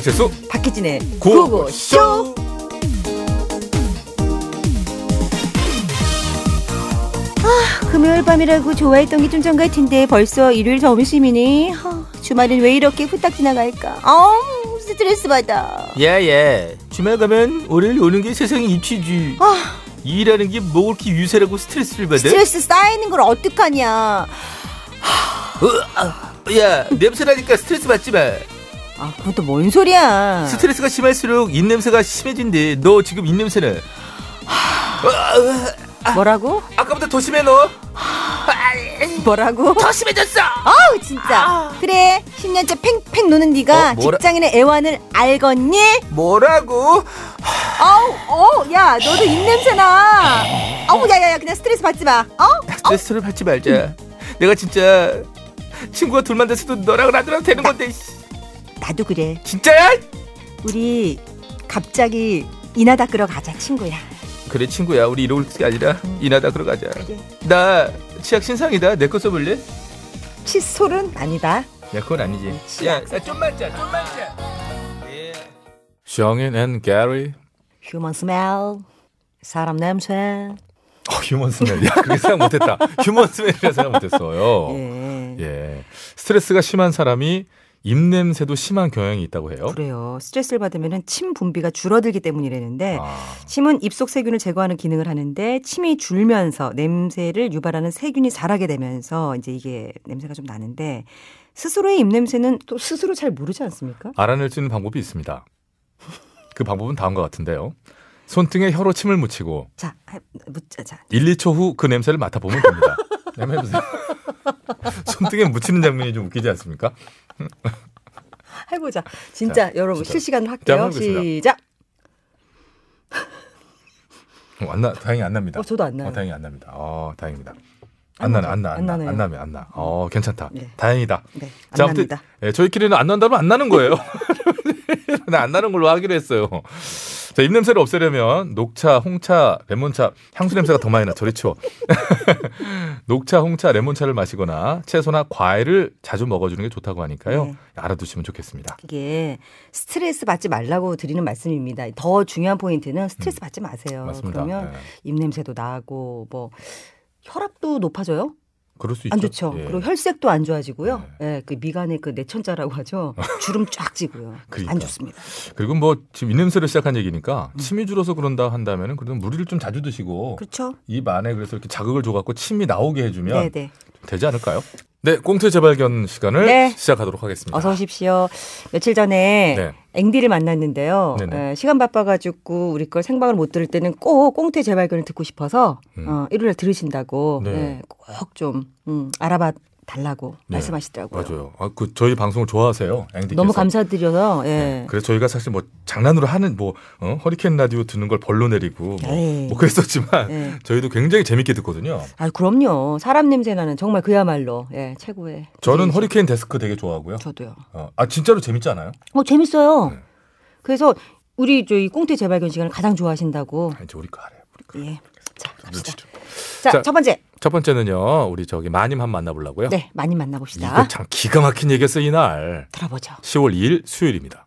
배칠수. 박혜진의 구호고쇼. 금요일 밤이라고 좋아했던 게 좀 전 같은데 벌써 일요일 점심이니? 하, 주말은 왜 이렇게 후딱 지나갈까? 아우 스트레스 받아. 야야 주말 가면 월요일 오는 게 세상의 이치지. 아, 일하는 게 뭐 그렇게 유세라고 스트레스를 받아? 스트레스 쌓이는 걸 어떡하냐? 어, 아, 야 냄새 나니까 스트레스 받지 마 아 그것도 뭔 소리야. 스트레스가 심할수록 입냄새가 심해진대. 너 지금 입냄새나 어, 뭐라고? 아까보다 더 심해 너. 뭐라고? 더 심해졌어. 아우 진짜. 그래 10년째 팽팽 노는 네가 어, 뭐라- 직장인의 애환을 알겠니? 뭐라고? 아우 어야 너도 입냄새나. 아우 야야야 그냥 스트레스 받지 마. 어? 스트레스를 받지 말자. 내가 진짜 친구가 둘만 됐어도 너랑 나더라도 되는 건데 씨. 나도 그래 진짜야? 우리 갑자기 이나 닦으러 가자 친구야 그래 친구야 우리 이러고 게 아니라 이나다 그러 가자 그래. 나 치약 신상이다 내 거 써볼래? 칫솔은 아니다 야 그건 아니지 치약. 야, 야 좀만 자 좀만 자 예. 셔인 앤 게리 휴먼 스멜 사람 냄새 어, 휴먼 스멜. 야, 그게 생각 못했다. 휴먼 스멜이라 생각 못했어요. 예. 예. 스트레스가 심한 사람이 입냄새도 심한 경향이 있다고 해요. 그래요 스트레스를 받으면 침 분비가 줄어들기 때문이라는데 아, 침은 입속 세균을 제거하는 기능을 하는데 침이 줄면서 냄새를 유발하는 세균이 자라게 되면서 이제 이게 냄새가 좀 나는데 스스로의 입냄새는 또 스스로 잘 모르지 않습니까? 알아낼 수 있는 방법이 있습니다. 그 방법은 다음과 같은데요. 손등에 혀로 침을 묻히고 자, 해- 묻자, 자. 1, 2초 후 그 냄새를 맡아보면 됩니다. 한번 해보세요. 손등에 묻히는 장면이 좀 웃기지 않습니까? 해보자. 진짜 여러분 진짜. 실시간으로 자, 할게요. 시작. 어, 안 나, 다행히 안 납니다. 어, 저도 안 나요. 어, 다행히 안 납니다. 어, 다행입니다. 안 안 나네? 안 나, 안안 나, 나네요. 안 나면 안 나. 어, 괜찮다. 네. 다행이다. 네, 안 자, 아무튼 납니다. 예, 저희끼리는 안 난다면 안 나는 거예요. 나안 나는 걸로 하기로 했어요. 자, 입냄새를 없애려면 녹차, 홍차, 레몬차, 향수 냄새가 더 많이 나. 저리 치워. 녹차, 홍차, 레몬차를 마시거나 채소나 과일을 자주 먹어주는 게 좋다고 하니까요. 네. 알아두시면 좋겠습니다. 이게 스트레스 받지 말라고 드리는 말씀입니다. 더 중요한 포인트는 스트레스 받지 마세요. 음. 맞습니다. 그러면 네. 입냄새도 나고 뭐 혈압도 높아져요? 그럴 수 있죠. 안 좋죠. 예. 그리고 혈색도 안 좋아지고요. 예, 그 미간에 그 내천자라고 하죠. 주름 쫙 지고요. 그러니까. 안 좋습니다. 그리고 뭐 지금 입냄새를 시작한 얘기니까 침이 줄어서 그런다 한다면은 그래도 물을 좀 자주 드시고 음. 그렇죠. 입 안에 그래서 이렇게 자극을 줘갖고 침이 나오게 해주면 네, 네. 되지 않을까요? 네, 꽁트 재발견 시간을 네. 시작하도록 하겠습니다. 어서 오십시오. 며칠 전에 네. 앵디를 만났는데요. 네네. 에, 시간 바빠가지고 우리 걸 생방을 못 들을 때는 꼭 꽁트 재발견을 듣고 싶어서 음. 어, 일요일에 들으신다고 네. 꼭좀 음, 알아봐 달라고 네, 말씀하시더라고요. 맞아요. 아, 그 저희 방송을 좋아하세요. 앵디께서. 너무 감사드려서 예. 네. 그래서 저희가 사실 뭐 장난으로 하는 뭐 어? 허리케인 라디오 듣는 걸 벌로 내리고 뭐, 에이. 뭐 그랬었지만 네. 저희도 굉장히 재밌게 듣거든요. 아 그럼요. 사람 냄새 나는 정말 그야말로 예, 최고의. 저는. 허리케인 데스크 되게 좋아하고요. 저도요. 어, 아 진짜로 재밌지 않아요? 어 재밌어요. 네. 그래서 우리 저희 꽁트 재발견 시간을 가장 좋아하신다고. 아, 이제 우리 거 알아요. 우리 거. 예. 자 갑시다. 좀. 자, 자, 첫 번째. 첫 번째는요, 우리 저기 마님 한 만나보려고요. 네, 많이 만나봅시다. 이거 참 기가 막힌 얘기였어, 이날. 들어보죠. 10월 2일 수요일입니다.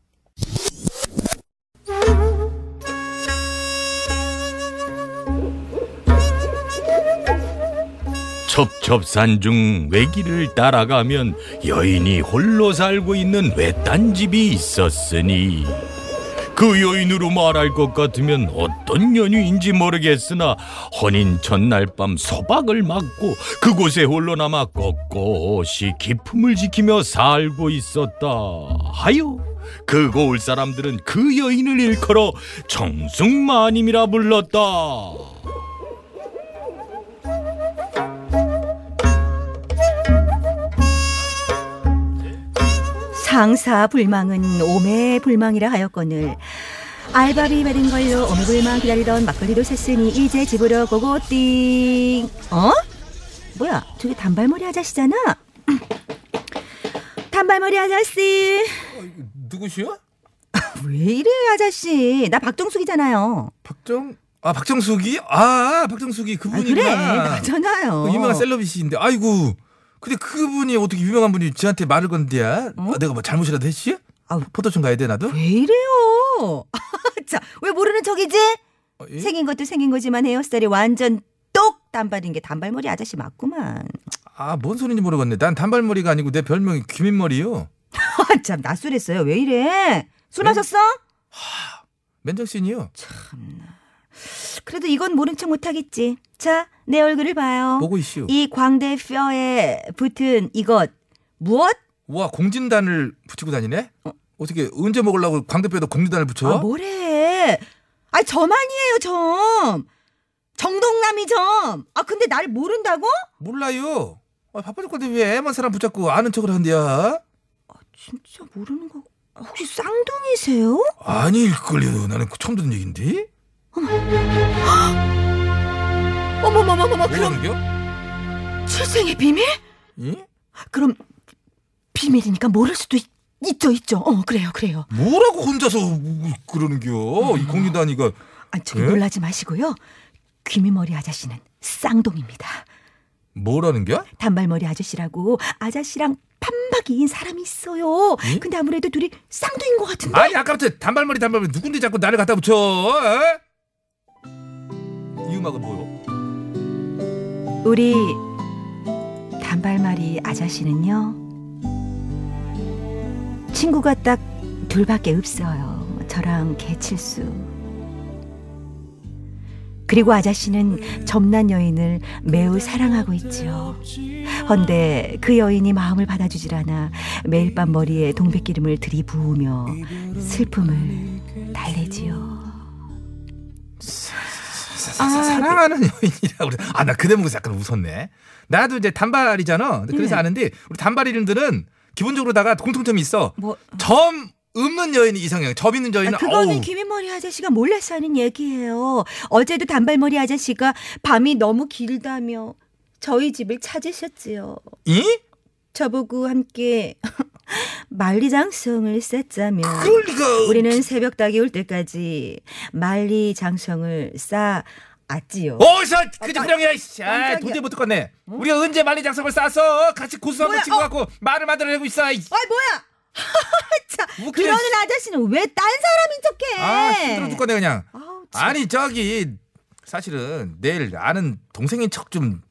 첩첩산 중 외길을 따라가면 여인이 홀로 살고 있는 외딴 집이 있었으니 그 여인으로 말할 것 같으면 어떤 연유인지 모르겠으나 혼인 전날 밤 소박을 맞고 그곳에 홀로 남아 꼿꼿이 기품을 지키며 살고 있었다 하여 그 고을 사람들은 그 여인을 일컬어 정승마님이라 불렀다. 상사 불망은 오매 불망이라 하였거늘. 알바비 받은 걸로 오매 불망 기다리던 막걸리도 샜으니 이제 집으로 고고 띵 어? 뭐야 저기 단발머리 아저씨잖아. 단발머리 아저씨. 누구시요? 왜 이래 아저씨? 나 박정숙이잖아요. 박정? 아 박정숙이? 아 박정숙이 아, 그분이구나. 그래 맞잖아요. 그 유명한 셀럽이신데. 아이고 근데 그분이 어떻게 유명한 분이 저한테 말을 건데야 어? 아, 내가 뭐 잘못이라도 했지? 아우. 포토촌 가야 돼 나도? 왜 이래요 자 왜 모르는 척이지 어, 예? 생긴 것도 생긴 거지만 헤어스타일이 완전 똑 단발인 게 단발머리 아저씨 맞구만 아 뭔 소리인지 모르겠네. 난 단발머리가 아니고 내 별명이 귀민머리요. 아, 참 낯설했어요. 왜 이래? 술 네? 마셨어? 맨정신이요. 그래도 이건 모른 척 못하겠지. 자, 내 얼굴을 봐요. 보고 이슈. 이 광대 뼈에 붙은 이것 무엇? 와 공진단을 붙이고 다니네? 어떻게 언제 먹으려고 광대뼈에다 공진단을 붙여? 아, 뭐래? 아, 점아니에요, 점. 정동남이 점. 아, 근데 날 모른다고? 몰라요. 아, 바빠 죽겠는데 왜 애만 사람 붙잡고 아는 척을 한대야? 진짜 모르는 거. 혹시 쌍둥이세요? 아닐걸요. 나는 그 처음 듣는 얘긴데. 어머머머머머, 그럼 뭐라는 겨? 출생의 비밀? 예? 그럼 비밀이니까 모를 수도 있, 있죠, 있죠. 어, 그래요, 그래요. 뭐라고 혼자서 그러는겨? 이 공진단이가 아, 저기 예? 놀라지 마시고요. 귀미머리 아저씨는 쌍둥입니다. 뭐라는 겨? 단발머리 아저씨라고 아저씨랑 판박이인 사람이 있어요. 예? 근데 아무래도 둘이 쌍둥이인 것 같은데. 아니 아까부터 단발머리 단발머리 누군데 자꾸 나를 갖다 붙여? 에? 이 음악은 뭐요? 우리 단발머리 아저씨는요. 친구가 딱 둘밖에 없어요. 저랑 개칠수. 그리고 아저씨는 점난 여인을 매우 사랑하고 있죠. 헌데 그 여인이 마음을 받아주질 않아 매일 밤 머리에 동백기름을 들이부으며 슬픔을 달래지요. 사, 사, 사랑하는 여인이라고 그래. 아, 나 그 대목에서 약간 웃었네. 나도 이제 단발이잖아. 그래서 네. 아는데 우리 단발이들은 기본적으로다가 공통점이 있어. 뭐 점 없는 여인이 이상형, 점 있는 여인은 아, 그거는 어우. 귀민머리 아저씨가 몰라서 하는 얘기예요. 어제도 단발머리 아저씨가 밤이 너무 길다며 저희 집을 찾으셨지요. 이? 저보고 함께 만리장성을 리가. 우리는 새벽 닭이 올 때까지 만리장성을 쌓았지요. 어서 그저 그령이야. 아. 도저히 못 듣겠네. 우리가 언제 만리 장성을 쌌어? 같이 고수 한번 어. 갖고 말을 만들어내고 있어. 이. 아이 뭐야? 자. 그러는 아저씨는 왜 딴 사람인 척해? 아, 힘들어 죽겠네 그냥. 아우, 참. 아니 저기 사실은 내일 아는 동생인 척 좀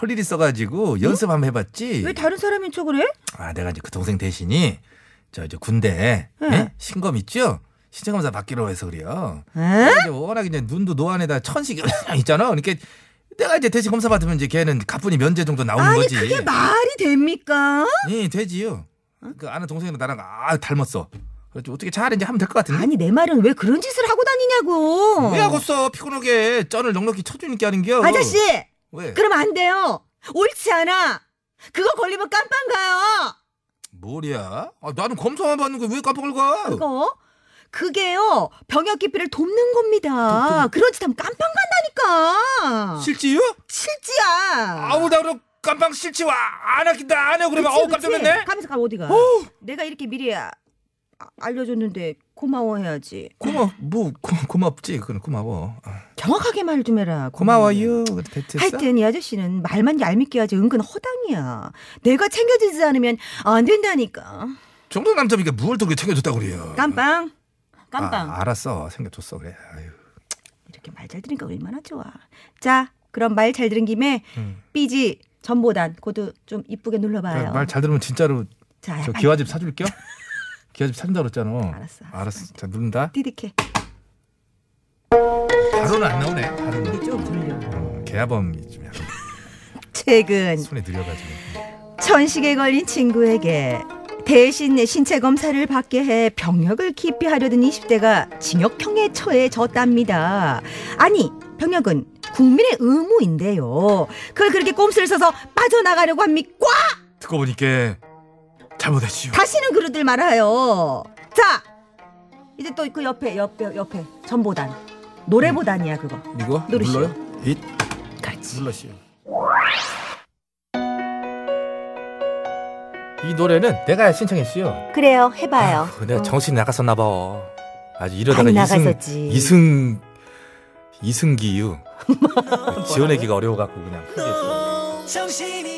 할 일이 있어가지고 연습 한번 해봤지. 왜 다른 사람인 척을 해? 아 내가 이제 그 동생 대신이 저 이제 군대 응. 예? 신검 있죠? 신청검사 받기로 해서 그래요. 에? 이제 워낙 이제 눈도 노안에다 천식 있잖아. 그러니까 내가 이제 대신 검사 받으면 이제 걔는 가뿐히 면제 정도 나오는 아니 거지. 그게 말이 됩니까? 예, 되지요. 그 아는 동생이랑 나랑 아 닮았어. 그래서 어떻게 잘 이제 하면 될 것 같은데. 아니 내 말은 왜 그런 짓을 하고 다니냐고. 왜 하고서 피곤하게 쩐을 넉넉히 쳐주니까 하는겨. 아저씨, 왜? 그럼 안 돼요. 옳지 않아. 그거 걸리면 깜빵 가요. 뭐야? 아, 나는 검사만 받는 거 왜 깜빡을 가? 그거 그게요 병역 기피를 돕는 겁니다. 그런 짓 하면 깜빵 간다니까. 실지요? 실지야. 아우 나 그럼 깜빵 실지 와안 하긴다 안 해. 그러면 그치, 어우 깜짝 그치? 놀랐네. 가면서 가 어디가? 내가 이렇게 미리 아- 알려줬는데 고마워해야지. 고마 뭐 고, 고맙지 그건 고마워. 아, 정확하게 말 좀 해라. 고마워요. 됐- 됐어? 하여튼 이 아저씨는 말만 얄밉게 하지 은근 허당이야. 내가 챙겨주지 않으면 안 된다니까. 정도 남자니까 무얼 또 그렇게 챙겨줬다고 그래요. 깜빵. 깜빵. 아, 알았어 챙겨줬어 그래. 아유. 이렇게 말 잘 들으니까 얼마나 좋아. 자, 그럼 말 잘 들은 김에 음. 삐지 전보단 코드 좀 이쁘게 눌러봐요. 말 잘 들으면 진짜로 자, 저 기와집 사줄게요. 기와집 사준다 그랬잖아. 알았어, 알았어. 자 누른다. 띠득해. 바로는 안 나오네. 바로는. 좀 돌려. 어, 개화범이 좀 약간 최근 손에 느려가지고. 천식에 걸린 친구에게 대신 신체 검사를 받게 해 병역을 기피하려던 20대가 징역형에 처해졌답니다. 아니 병역은 국민의 의무인데요. 그걸 그렇게 꼼수를 써서 빠져나가려고 합니까? 듣고 보니까 잘못했지요. 다시는 그러들 말아요. 자, 이제 또 그 옆에 옆에 옆에 전보단 노래보단이야 그거. 이거 누르시오. 눌러요? 이 그렇지. 눌러시오. 이 노래는 내가 신청했어요. 그래요, 해봐요. 아휴, 내가 정신 나갔었나 봐. 아주 이러다가 이승 나갔었지. 이승 이승기유 지어내기가 어려워갖고 그냥 아저씨,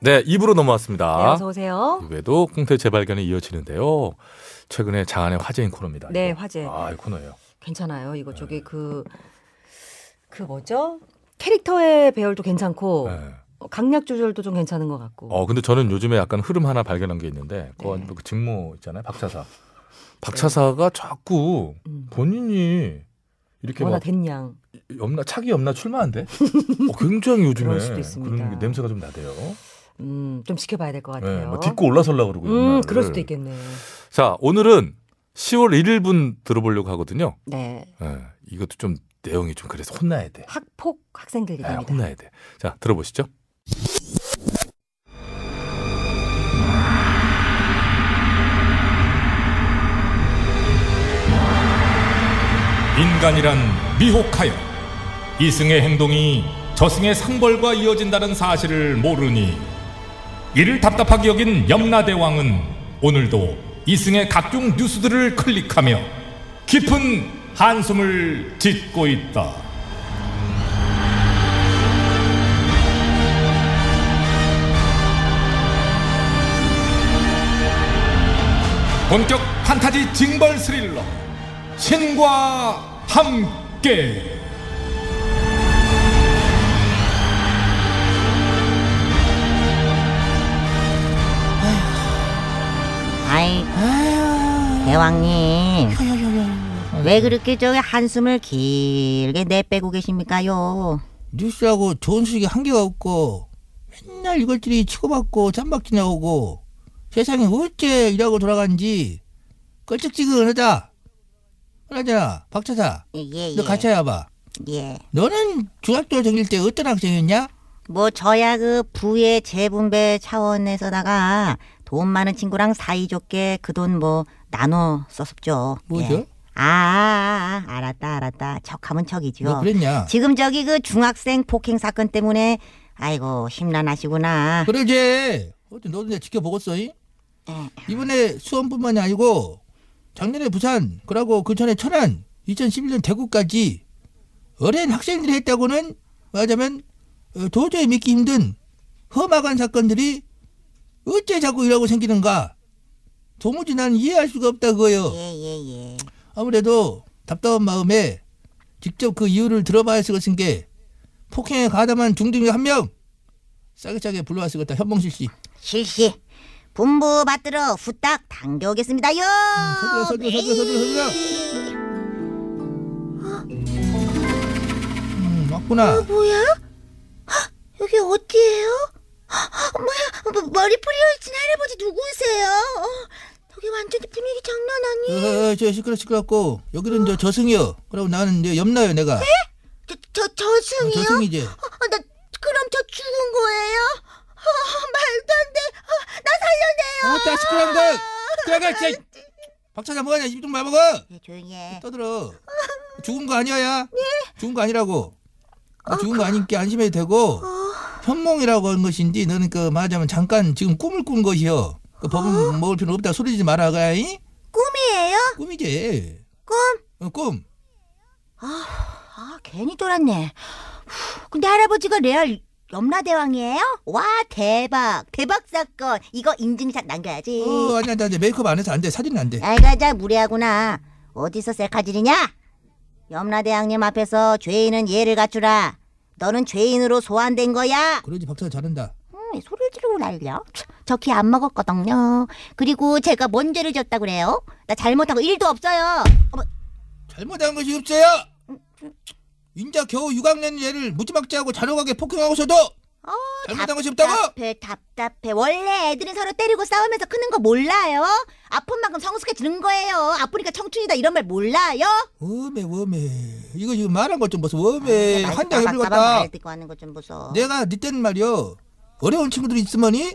네 입으로 넘어왔습니다. 네, 어서 오세요. 이외에도 꽁태 재발견이 이어지는데요. 최근에 장안의 화제인 코너입니다. 네, 이거. 화제. 아, 이 코너예요. 괜찮아요. 이거 저기 그, 그 뭐죠? 캐릭터의 배열도 괜찮고, 네. 어, 강약 조절도 좀 괜찮은 것 같고. 어, 근데 저는 요즘에 약간 흐름 하나 발견한 게 있는데, 그거 네. 그 직무 있잖아요. 박차사. 박차사가 자꾸 음. 본인이 이렇게 뭐나 막 됐냥. 염나 차기 염나 출마한대. 어, 굉장히 요즘에. 그런 게 냄새가 좀 나대요. 음, 좀 지켜봐야 될것 네, 같아요. 뭐 딛고 올라서려 그러고. 음. 그럴 수도 있겠네. 자, 오늘은 10월 1일 분 들어보려고 하거든요. 네. 예, 이것도 좀 내용이 좀 그래서 혼나야 돼. 학폭 학생들 예, 얘기입니다. 혼나야 돼. 자, 들어보시죠. 인간이란 미혹하여 이승의 행동이 저승의 상벌과 이어진다는 사실을 모르니 이를 답답하게 여긴 염라대왕은 오늘도 이승의 각종 뉴스들을 클릭하며 깊은 한숨을 짓고 있다. 본격 판타지 징벌 스릴러 신과 함께 대왕님. 왜 그렇게 저기 한숨을 길게 내빼고 계십니까요? 뉴스하고 좋은 소식이 한 개가 없고 맨날 이것들이 치고받고 짬박지 나오고 세상이 어째 이라고 돌아가는지 껄쩍지근하다 그러잖아 박차사 예, 예. 너 같이 와봐 예. 너는 중학교 다닐 때 어떤 학생이었냐? 뭐 저야 그 부의 재분배 차원에서다가 돈 많은 친구랑 사이좋게 그 돈 뭐 나눠 썼었죠. 뭐죠? 예. 아, 아, 아, 알았다, 알았다. 척하면 척이죠. 너 그랬냐? 지금 저기 그 중학생 폭행 사건 때문에 아이고 심란하시구나. 그러지 어째 너도 내가 지켜보겠어 이? 예. 이번에 수원뿐만이 아니고 작년에 부산 그러고 그 전에 천안 2011년 대구까지 어린 학생들이 했다고는 말하자면 어, 도저히 믿기 힘든 험악한 사건들이 어째 자꾸 이라고 생기는가 도무지 난 이해할 수가 없다 그거요 예, 예, 예. 아무래도 답답한 마음에 직접 그 이유를 들어봐야 쓰것은 게 폭행에 가담한 중등이 한 명 싸게 싸게 불러와 쓰겠다 현봉실 씨 실시. 분부 받들어 후딱 당겨오겠습니다요. 서둘러 서둘러 서둘러 서둘러 서둘러 음 맞구나 뭐야? 헉, 여기 어디예요? 헉, 뭐야? 뭐, 머리 뿌리어진 할아버지 누구세요? 어, 여기 완전히 분위기 장난 아니에요. 어, 저 시끄러 시끄럽고 여기는 저 저승이요 그리고 나는 이제 염라요 내가 저, 저 저승이요? 어, 저승이지 어, 나 그럼 저 죽은 거예요? 어, 말도 안 돼. 어, 나 살려내요. 아따 시끄러운 거거 진짜 박 차장 뭐하냐 입좀 봐먹어 예, 조용히 해. 떠들어 죽은 거 아니야 야 죽은 거 아니라고 나 죽은 거 아니니까 안심해도 되고 현몽이라고 하는 것인지 너는 그 말하자면 잠깐 지금 꿈을 꾼 것이여 그 법은 먹을 필요 없다 소리지 마라 가이 꿈이에요? 꿈이지 꿈? 어, 꿈 아, 괜히 돌았네. 후, 근데 할아버지가 레알 염라대왕이에요? 와, 대박. 대박 사건. 이거 인증샷 남겨야지. 어 아니야 아니야 메이크업 안 해서 안 돼 사진은 안돼 알가자 무례하구나. 어디서 셀카질이냐? 염라대왕님 앞에서 죄인은 예를 갖추라. 너는 죄인으로 소환된 거야. 그러지 박 차장 잘한다 음, 왜 소리를 지르고 난리야? 저키 안 먹었거든요. 그리고 제가 뭔 죄를 졌다 그래요? 나 잘못한 거 1도 없어요. 어머, 잘못한 것이 없어요 인자 겨우 6학년 얘를 무지막지하고 잔혹하게 폭행하고서도 어, 잘못한 것이 없다고 답답해, 답답해. 원래 애들은 서로 때리고 싸우면서 크는 거 몰라요? 아픈 만큼 성숙해지는 거예요. 아프니까 청춘이다 이런 말 몰라요? 웜에 웜에 이거 지금 말한 것 좀 보소 웜에 말 한장 따박, 따박 해버렸다 말 듣고 하는 거좀 보소. 내가 네 때는 말이여 어려운 친구들이 있으머니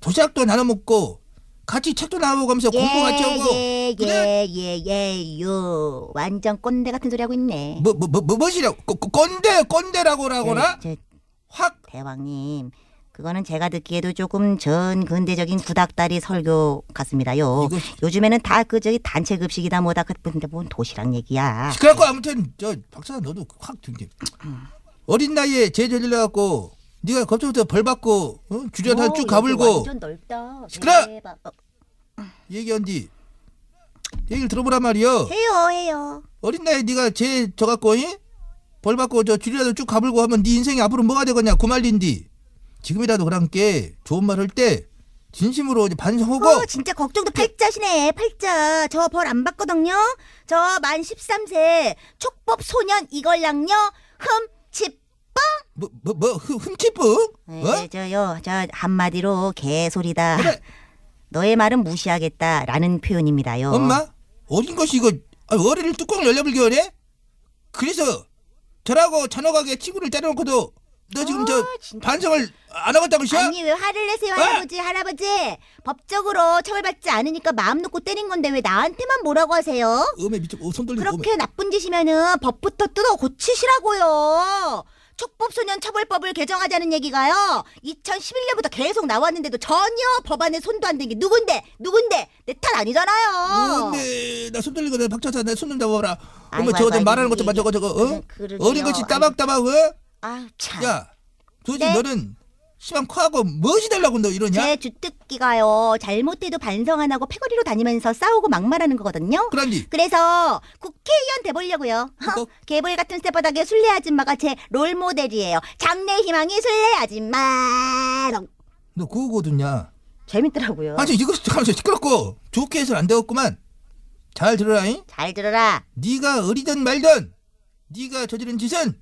도시락도 나눠 먹고 같이 책도 나눠가면서 공부 같이 하고 예, 그래? 예, 예, 예, 요. 완전 꼰대 같은 소리 하고 있네. 뭐 뭐 뭐 뭐, 뭐시라고 꼰- 꼰- 꼰대 저, 확 대왕님, 그거는 제가 듣기에도 조금 전 근대적인 구닥다리 설교 같습니다요. 이거 요즘에는 다 그 저기 단체 급식이다 뭐다 근데 뭔 도시락 얘기야. 그래갖고 아무튼 저 박사 너도 확 등지 어린 나이에 제절려 갖고 네가 겁부터 벌 받고 어? 주려다 오, 쭉 가불고 완전 넓다. 시끄러! 대박. 어, 얘기한디 얘기를 들어보란 말이여 해요, 해요. 어린 나이에 네가 제 져갖고 이? 벌 받고 저 주리라도 쭉 가불고 하면 네 인생이 앞으로 뭐가 되겠냐 그 말인디 지금이라도 그랑께 좋은 말 할 때 진심으로 이제 반성하고 어, 진짜 걱정도 팔자시네, 팔자. 저 벌 안 받거든요. 저 만 13세 촉법 소년 이걸랑요. 흠집. 뭐 뭐 뭐 흠칫뿡 네, 어? 저요, 저 한마디로 개소리다. 그래. 너의 말은 무시하겠다라는 표현입니다요. 엄마 어린 것이 이거 아, 어린이를 뚜껑을 열려불게 하네 그래서 저라고 잔혹하게 친구를 때려놓고도 너 지금 저 아, 진짜. 반성을 안 하겠다고 것이야? 아니 왜 화를 내세요 어? 할아버지 할아버지 법적으로 처벌받지 않으니까 마음 놓고 때린 건데 왜 나한테만 뭐라고 하세요? 음에 미쳐 어, 손 떨리고 그렇게 나쁜 짓이면은 법부터 뜯어 고치시라고요. 촉법소년 처벌법을 개정하자는 얘기가요. 2011년부터 계속 나왔는데도 전혀 법안에 손도 안댄게 누군데? 누군데? 내 탓 아니잖아요. 어메 나손 떨리고 내가 박차사 내 손 좀 잡아라 아이고, 어머 저거 아이고, 말하는 아이고, 것좀봐 저거 저거 어? 그러게요. 어린 것이 따박따박 어? 아유 참. 야 도대체 네? 너는 시방 코하고 무엇이 되려고 너 이러냐? 제 주특기가요. 잘못해도 반성 안 하고 패거리로 다니면서 싸우고 막말하는 거거든요. 그런디 그래서 국회의원 돼보려고요. 그거? 개불 같은 스텝바닥에 술래 아줌마가 제 롤모델이에요. 장래 희망이 술래 아줌마. 너 그거거든요 재밌더라고요. 아주 이거 하면서 시끄럽고 좋게 해서는 안 되겠구만 잘 들어라잉 잘 들어라. 네가 어리든 말든 네가 저지른 짓은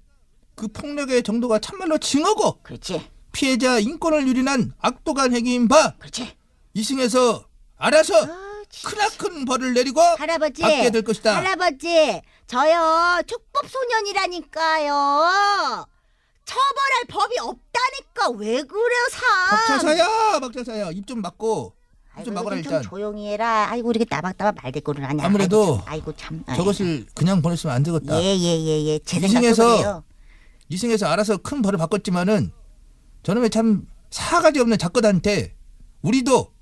그 폭력의 정도가 참말로 징하고 그렇지. 피해자 인권을 유린한 악독한 행위인 바 그렇지. 이승에서 알아서 아, 진짜. 크나큰 벌을 내리고 할아버지. 받게 될 것이다. 할아버지. 저요. 촉법 소년이라니까요. 처벌할 법이 없다니까 왜 그래요, 사? 박차사야 박차사야 입 좀 막고 입 좀 막아라 좀 일단 조용히 해라. 아이고 이렇게 따박따박 말대꾸를 하냐. 아무래도 아이고, 참. 아이고. 저것을 그냥 보냈으면 안 되겠다 예예예예. 제 이승에서 생각도 그래요. 이승에서 알아서 큰 벌을 바꿨지만은 저놈의 참 사가지 없는 작것한테 우리도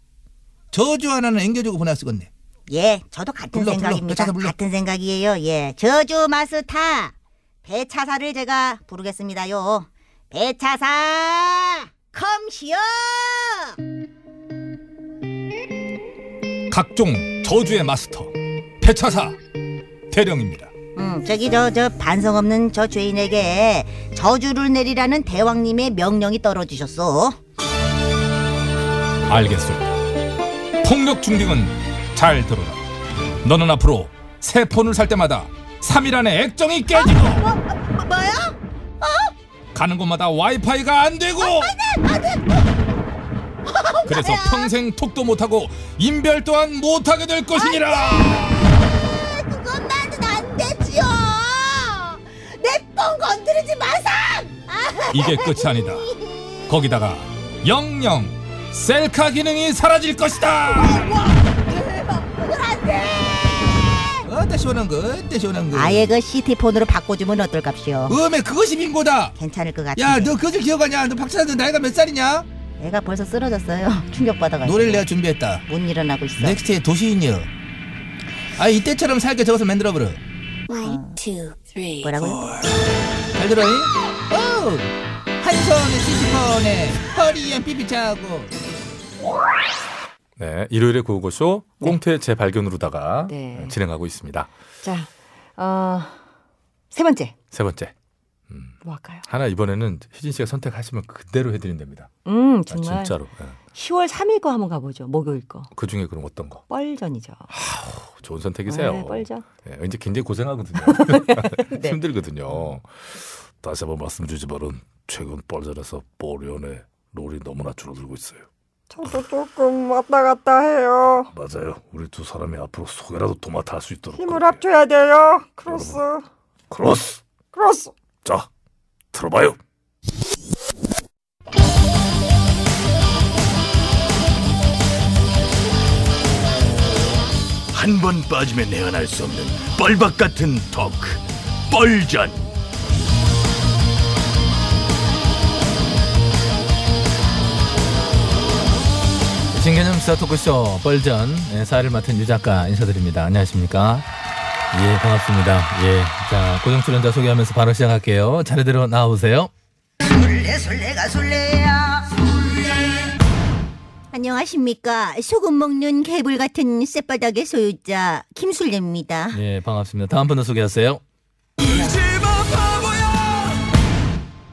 저주 하나는 앵겨주고 보냈었겠네 예, 저도 같은 불러, 불러. 생각입니다. 배차사 불러. 같은 생각이에요. 예, 저주 마스터 배차사를 제가 부르겠습니다요. 배차사 컴시어. 각종 저주의 마스터 배차사 대령입니다. 음, 저기 저 저 반성 없는 저 죄인에게 저주를 내리라는 대왕님의 명령이 떨어지셨어. 알겠습니다. 폭력 중딩은 잘 들어라. 너는 앞으로 새 폰을 살 때마다 3일 안에 액정이 깨지고 뭐, 뭐야? 가는 곳마다 와이파이가 안 되고 그래서 평생 톡도 못하고 인별 또한 못하게 될 것이니라. 내폰 건드리지 마상. 이게 끝이 아니다. 거기다가 영영 셀카 기능이 사라질 것이다. 어따 시원한 거 어따 시원한 거 아예 그 시티폰으로 바꿔주면 어떨깝시오? 음에 그것이 빈고다 괜찮을 것 같은데. 야너 그것을 기억하냐 너 박찬호 나이가 몇 살이냐 애가 벌써 쓰러졌어요. 충격받아가지고. 노래를 내가 준비했다 못 일어나고 있어. 넥스트의 도시인이여 아 이때처럼 살게 저것을 만들어버려 뭐라고요? 잘 들어잉? 오! 한 손에 시티폰에 허리엔 삐삐 차고 네, 일요일의 구호고쇼 꽁트의 재발견으로다가 네. 진행하고 있습니다. 자, 어, 세 번째. 세 번째. 뭐 할까요? 하나 이번에는 희진 씨가 선택하시면 그대로 해드린답니다. 음, 아, 정말. 진짜로. 예. 10월 3일 거 한번 가보죠. 목요일 거. 그 중에 그럼 어떤 거? 뻘전이죠. 좋은 선택이세요. 네, 뻘전. 예, 왠지 굉장히 고생하거든요. 네. 힘들거든요. 다시 한번 말씀드리지만은 최근 뻘전에서 보련의 role이 너무나 줄어들고 있어요. 저도 조금 왔다 갔다 해요. 맞아요. 우리 두 사람이 앞으로 속에라도 도맡아 할 수 있도록. 힘을 그렇게. 합쳐야 돼요. 크로스. 크로스. 크로스. 자, 들어봐요. 한 번 빠지면 내안할 수 없는 뻘박 같은 토크 뻘전 신개념 스타 토크쇼 뻘전 예, 사회를 맡은 유 작가 인사드립니다. 안녕하십니까? 예, 반갑습니다. 예, 자 고정 출연자 소개하면서 바로 시작할게요. 차례대로 나와보세요. 안녕하십니까. 소금 먹는 개불 같은 쌔바닥의 소유자 김술래입니다. 예, 반갑습니다. 다음 분도 소개하세요.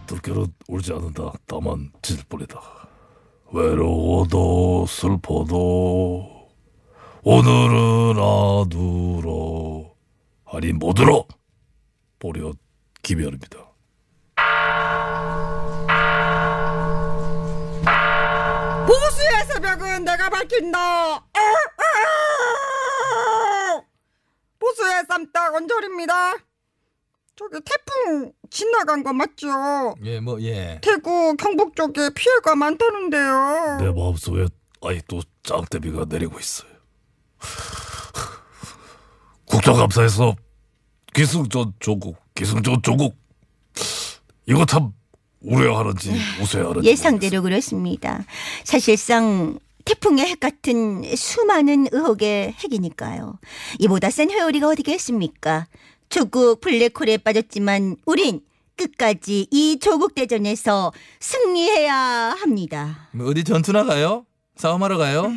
들결은 울지 않는다. 다만 짖을 뿐이다. 외로워도 슬퍼도 오늘은 아두러 아니 못들어 보려 김현입니다. 보수의 새벽은 내가 밝힌다. 보수의 쌈딱 언저리입니다. 저기 태풍 지나간 거 맞죠? 예, 뭐 예. 대구 경북 쪽에 피해가 많다는데요. 내 마음속에 아직도 짱대비가 내리고 있어요. 국정감사에서 기승전 조국, 기승전 조국 이거 참 우려하는지 우세하는지 예상대로 그렇습니다. 사실상 태풍의 핵 같은 수많은 의혹의 핵이니까요. 이보다 센 회오리가 어디겠습니까? 조국 블랙홀에 빠졌지만 우린 끝까지 이 조국 대전에서 승리해야 합니다. 뭐 어디 전투 나가요? 싸움하러 가요?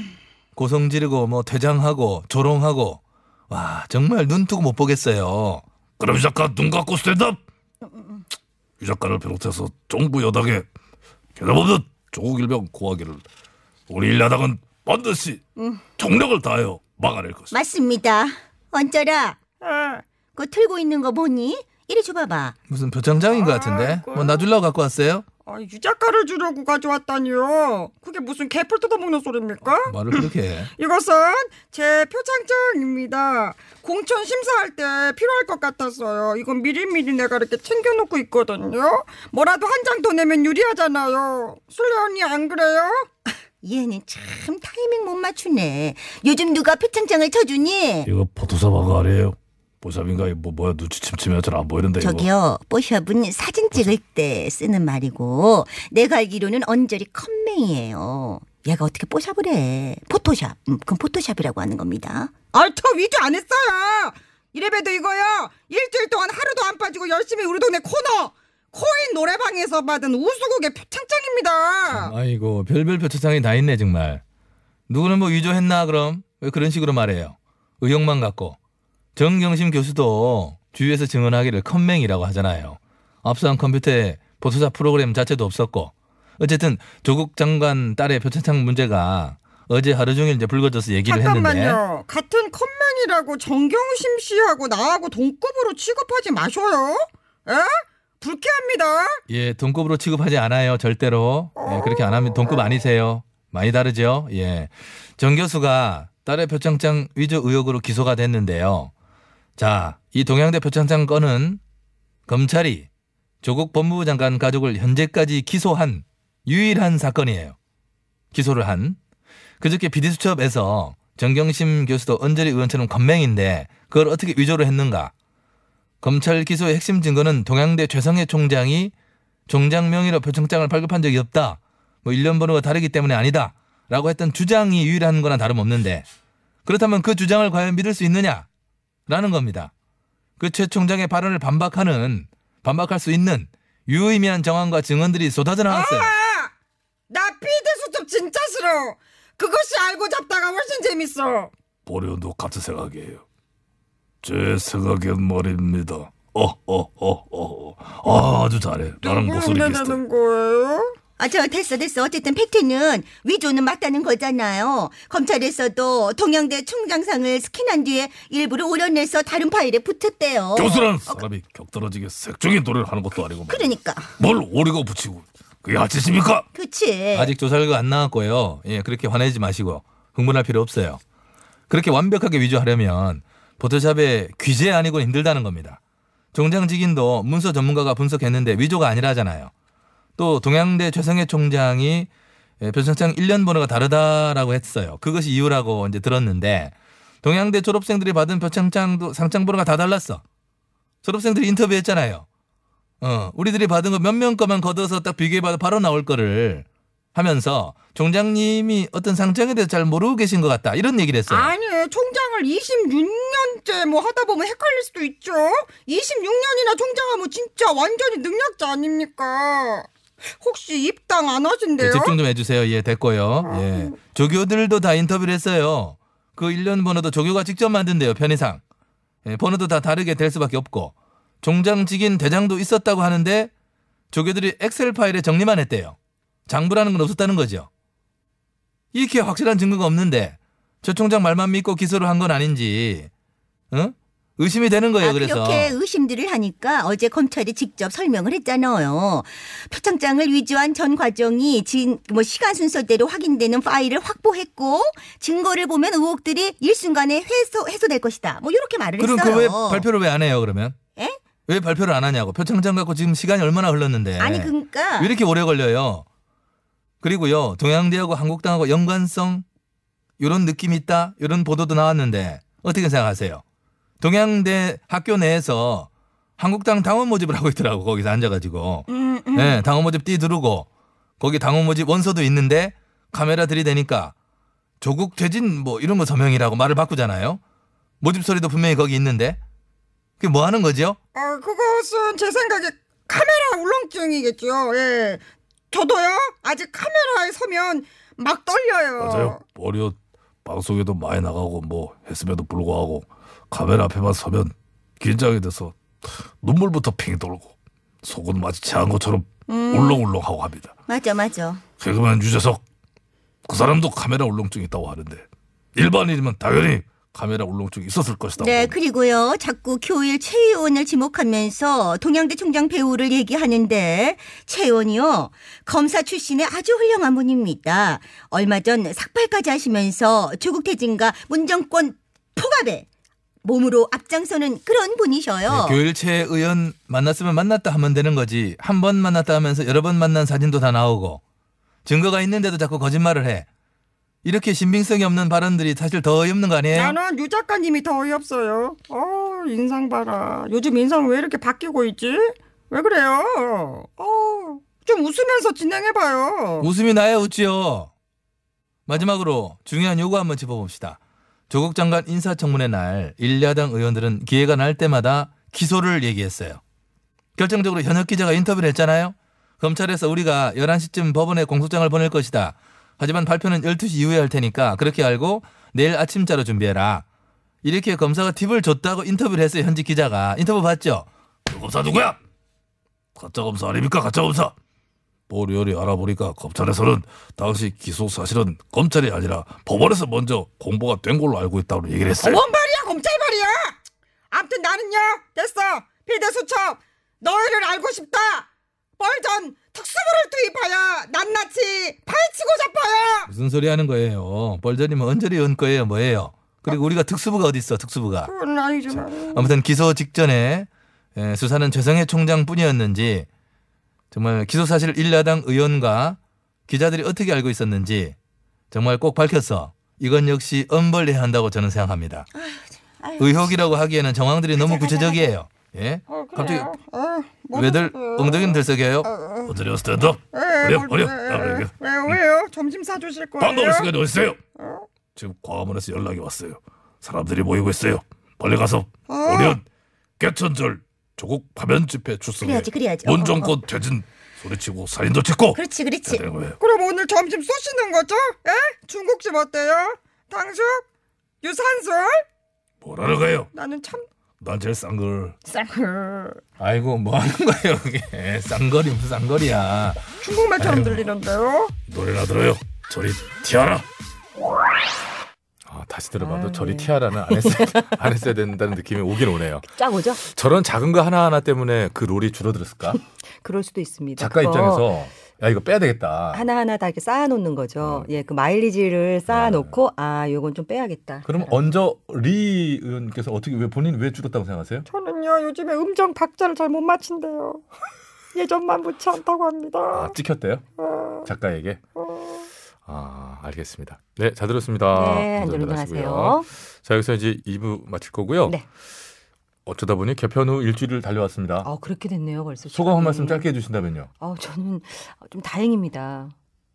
고성 지르고 뭐 퇴장하고 조롱하고 와 정말 눈 뜨고 못 보겠어요. 그럼 이 작가 눈 감고 스탠드업 이 작가를 비롯해서 정부 여당에 개념 없는 조국 일병 고하기를 우리 일야당은 반드시 총력을 다하여 막아낼 것이다 맞습니다. 언쩌라. 그거 틀고 있는 거 보니? 이리 줘봐봐. 무슨 표창장인 것 같은데 뭐 놔주려고 갖고 왔어요? 아, 유 작가를 주려고 가져왔다니요. 그게 무슨 개풀 뜯어먹는 소리입니까? 말을 그렇게 해. 이것은 제 표창장입니다. 공천 심사할 때 필요할 것 같았어요. 이건 미리미리 내가 이렇게 챙겨놓고 있거든요. 뭐라도 한 장 더 내면 유리하잖아요. 술래 언니 안 그래요? 얘는 참 타이밍 못 맞추네. 요즘 누가 표창장을 쳐주니? 이거 포토샵한 아니에요 포샵인가 뭐 뭐야 눈치 침침해 잘안 보이는데 이거 저기요, 뽀샵은 사진 찍을 때 쓰는 말이고 내가 알기로는 언저리 컴맹이에요. 얘가 어떻게 뽀샵을 해? 포토샵. 음, 그럼 포토샵이라고 하는 겁니다. 아, 저 위조 안 했어요. 이래봬도 이거요. 일주일 동안 하루도 안 빠지고 열심히 우리 동네 코너 코인 노래방에서 받은 우수국의 표창장입니다. 아이고 별별 표창장이 다 있네 정말. 누구는 뭐 위조했나 그럼 왜 그런 식으로 말해요? 의혹만 갖고 정경심 교수도 주위에서 증언하기를 컴맹이라고 하잖아요. 압수한 컴퓨터에 포토샵 프로그램 자체도 없었고 어쨌든 조국 장관 딸의 표창장 문제가 어제 하루 종일 이제 불거져서 얘기를 했는데 잠깐만요. 같은 컴맹이라고 정경심 씨하고 나하고 동급으로 취급하지 마셔요. 에? 불쾌합니다. 예 동급으로 취급하지 않아요 절대로. 예, 그렇게 안 하면 동급 아니세요. 많이 다르죠? 예 정 교수가 딸의 표창장 위조 의혹으로 기소가 됐는데요. 자 이 동양대 표창장 건은 검찰이 조국 법무부 장관 가족을 현재까지 기소한 유일한 사건이에요. 기소를 한. 그저께 비디수첩에서 정경심 교수도 언저리 의원처럼 건맹인데 그걸 어떻게 위조를 했는가? 검찰 기소의 핵심 증거는 동양대 최성해 총장이 총장 명의로 표창장을 발급한 적이 없다. 뭐 1년 번호가 다르기 때문에 아니다. 라고 했던 주장이 유일한 거나 다름없는데 그렇다면 그 주장을 과연 믿을 수 있느냐? 라는 겁니다. 그 최 총장의 발언을 반박하는 반박할 수 있는 유의미한 정황과 증언들이 쏟아져 나왔어요. 나 피대수첩 진짜 싫어. 그것이 알고 잡다가 훨씬 재밌어. 보려도 같은 생각이에요. 제 생각엔 말입니다. 어, 어, 어, 어. 아, 아주 잘해. 나랑 목소리 비슷해. 되는 거예요? 아, 저 됐어, 됐어. 어쨌든 팩트는 위조는 맞다는 거잖아요. 검찰에서도 동양대 총장상을 스킨한 뒤에 일부러 오려내서 다른 파일에 붙였대요. 교수라는 사람이 격떨어지게 색적인 노래를 하는 것도 아니고 말이야. 그러니까. 뭘 오리고 붙이고 그게 아치십니까? 그치. 아직 조사 결과 안 나왔고요. 예, 그렇게 화내지 마시고 흥분할 필요 없어요. 그렇게 완벽하게 위조하려면 포토샵의 귀재 아니고 힘들다는 겁니다. 총장 직인도 문서 전문가가 분석했는데 위조가 아니라잖아요. 또 동양대 최성해 총장이 예, 표창장 1년 번호가 다르다라고 했어요. 그것이 이유라고 이제 들었는데 동양대 졸업생들이 받은 표창장도 상장 번호가 다 달랐어. 졸업생들이 인터뷰했잖아요. 어, 우리들이 받은 거 몇 명 거만 걷어서 딱 비교해봐도 바로 나올 거를 하면서 총장님이 어떤 상장에 대해서 잘 모르고 계신 것 같다. 이런 얘기를 했어요. 아니, 총장을 26년째 뭐 하다 보면 헷갈릴 수도 있죠. 26년이나 총장하면 진짜 완전히 능력자 아닙니까? 혹시 입당 안 하신대요? 네, 집중 좀 해주세요. 예, 됐고요. 예. 조교들도 다 인터뷰를 했어요. 그 1년 번호도 조교가 직접 만든대요. 편의상. 예, 번호도 다 다르게 될 수밖에 없고. 종장직인 대장도 있었다고 하는데 조교들이 엑셀 파일에 정리만 했대요. 장부라는 건 없었다는 거죠. 이렇게 확실한 증거가 없는데 저 총장 말만 믿고 기소를 한 건 아닌지 어? 의심이 되는 거예요. 아, 그래서 그렇게 의심들을 하니까 어제 검찰이 직접 설명을 했잖아요. 표창장을 위조한 전 과정이 진, 뭐 시간 순서대로 확인되는 파일을 확보했고 증거를 보면 의혹들이 일순간에 해소 해소될 것이다. 뭐 이렇게 말을 그럼 했어요. 그왜 발표를 왜 안 해요? 그러면 예? 왜 발표를 안 하냐고 표창장 갖고 지금 시간이 얼마나 흘렀는데 아니 그러니까 왜 이렇게 오래 걸려요? 그리고요 동양대하고 한국당하고 연관성 이런 느낌이 있다 이런 보도도 나왔는데 어떻게 생각하세요? 동양대 학교 내에서 한국당 당원 모집을 하고 있더라고 거기서 앉아가지고 음, 음. 네, 당원 모집 띠 두르고 거기 당원 모집 원서도 있는데 카메라 들이대니까 조국 퇴진 뭐 이런 거 서명이라고 말을 바꾸잖아요. 모집 소리도 분명히 거기 있는데 그게 뭐 하는 거죠? 아, 그것은 제 생각에 카메라 울렁증이겠죠. 예. 저도요. 아직 카메라에 서면 막 떨려요. 맞아요. 머리 방송에도 많이 나가고 뭐 했음에도 불구하고 카메라 앞에만 서면 긴장이 돼서 눈물부터 핑 돌고 속은 마치 체한 것처럼 울렁울렁하고 합니다. 맞아 맞아. 개그맨 유재석 그 사람도 카메라 울렁증 있다고 하는데 일반인이면 당연히 카메라 울렁증이 있었을 것이다. 네, 그리고요. 자꾸 교일 최 의원을 지목하면서 동양대 총장 배우를 얘기하는데 최 의원이요. 검사 출신의 아주 훌륭한 분입니다. 얼마 전 삭발까지 하시면서 조국 퇴진과 문정권 포갑에 몸으로 앞장서는 그런 분이셔요. 네, 교일체 의원 만났으면 만났다 하면 되는 거지. 한 번 만났다 하면서 여러 번 만난 사진도 다 나오고 증거가 있는데도 자꾸 거짓말을 해. 이렇게 신빙성이 없는 발언들이 사실 더 어이없는 거 아니에요? 나는 유 작가님이 더 어이없어요. 어, 인상 봐라. 요즘 인상 왜 이렇게 바뀌고 있지? 왜 그래요? 어, 좀 웃으면서 진행해봐요. 웃음이 나야 웃지요. 마지막으로 중요한 요구 한번 짚어봅시다. 조국 장관 인사청문회 날 일야당 의원들은 기회가 날 때마다 기소를 얘기했어요. 결정적으로 현역 기자가 인터뷰를 했잖아요. 검찰에서 우리가 11시쯤 법원에 공소장을 보낼 것이다. 하지만 발표는 12시 이후에 할 테니까 그렇게 알고 내일 아침자로 준비해라. 이렇게 검사가 팁을 줬다고 인터뷰를 했어요. 현직 기자가. 인터뷰 봤죠? 그 검사 누구야? 가짜 검사 아닙니까? 가짜 검사. 보리오리 알아보니까 검찰에서는 당시 기소 사실은 검찰이 아니라 법원에서 먼저 공보가 된 걸로 알고 있다고 얘기를 했어요. 원 발이야, 검찰 발이야. 아무튼 나는요, 됐어. 비대수첩, 너희를 알고 싶다. 뻘전 특수부를 투입하여 낱낱이 파헤치고 잡아요. 무슨 소리 하는 거예요? 벌전이면 언저리 온 거예요? 뭐예요? 그리고 우리가 특수부가 어디 있어? 특수부가. 그건 아니잖아. 아무튼 기소 직전에 에, 수사는 최성해 총장뿐이었는지 정말 기소 사실 일야당 의원과 기자들이 어떻게 알고 있었는지 정말 꼭 밝혀서 이건 역시 엄벌해야 한다고 저는 생각합니다. 의혹이라고 하기에는 정황들이 너무 구체적이에요. 예? 어, 갑자기. 어, 뭐 왜들 엉덩이는 들썩여요? 어디려 스탠드업. 어려 어려. 왜요 왜요? 점심 사주실 거예요? 밥 먹을 시간이 어딨어요? 지금 광화문에서 연락이 왔어요. 사람들이 모이고 있어요. 빨리 가서 오련 개천절 조국 파면 집회 출석해 그래야지, 그래야지. 어, 문정권 퇴진 소리치고 살인도 찍고 그렇지, 그렇지. 그럼 오늘 점심 쏘시는 거죠? 예? 중국집 어때요? 탕수육? 유산슬? 뭐라는 거예요? 나는 참 난 제일 싼 걸. 쌍을 아이고 뭐 하는 거예요 이게 쌍거리 무슨 쌍거리야. 중국말처럼 들리는데요? 노래나 들어요. 저리 티아라. 아, 다시 들어봐도 저리 티아라는 안 했어야, 안 했어야 된다는 느낌이 오긴 오네요. 쫙 오죠? 저런 작은 거 하나하나 때문에 그 롤이 줄어들었을까? 그럴 수도 있습니다. 작가 입장에서 야 이거 빼야 되겠다. 하나하나 다 이렇게 쌓아놓는 거죠. 예, 그 마일리지를 쌓아놓고 아, 요건 좀 빼야겠다. 그럼 언저 리 의원께서 어떻게 왜 본인 왜 줄었다고 생각하세요? 저는요 요즘에 음정 박자를 잘 못 맞춘대요. 예전만무치 않다고 합니다. 아, 찍혔대요? 작가에게? 아, 알겠습니다. 네, 잘 들었습니다. 네, 안전운전하세요. 하시고요. 자, 여기서 이제 2부 마칠 거고요. 네. 어쩌다 보니 개편 후 일주일을 달려왔습니다. 아, 그렇게 됐네요, 벌써. 소감 한. 말씀 짧게 해주신다면요. 아, 저는 좀 다행입니다.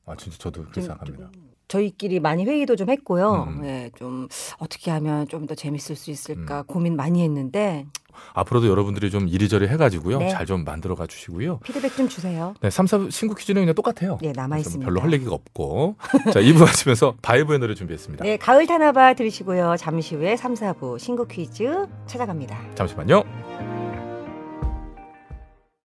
아, 진짜 저도 그렇게 생각합니다. 저희끼리 많이 회의도 좀 했고요. 음. 예, 좀 어떻게 하면 좀 더 재밌을 수 있을까 음. 고민 많이 했는데 앞으로도 여러분들이 좀 이리저리 해가지고요. 네. 잘 좀 만들어 가 주시고요. 피드백 좀 주세요. 네, 3, 4 신구 퀴즈는 그냥 똑같아요. 네, 남아 그래서 있습니다. 별로 할 얘기가 없고. 자, 2부 마치면서 바이브의 노래 준비했습니다. 네, 가을 타나봐 들으시고요. 잠시 후에 3, 4부 신곡 퀴즈 찾아갑니다. 잠시만요.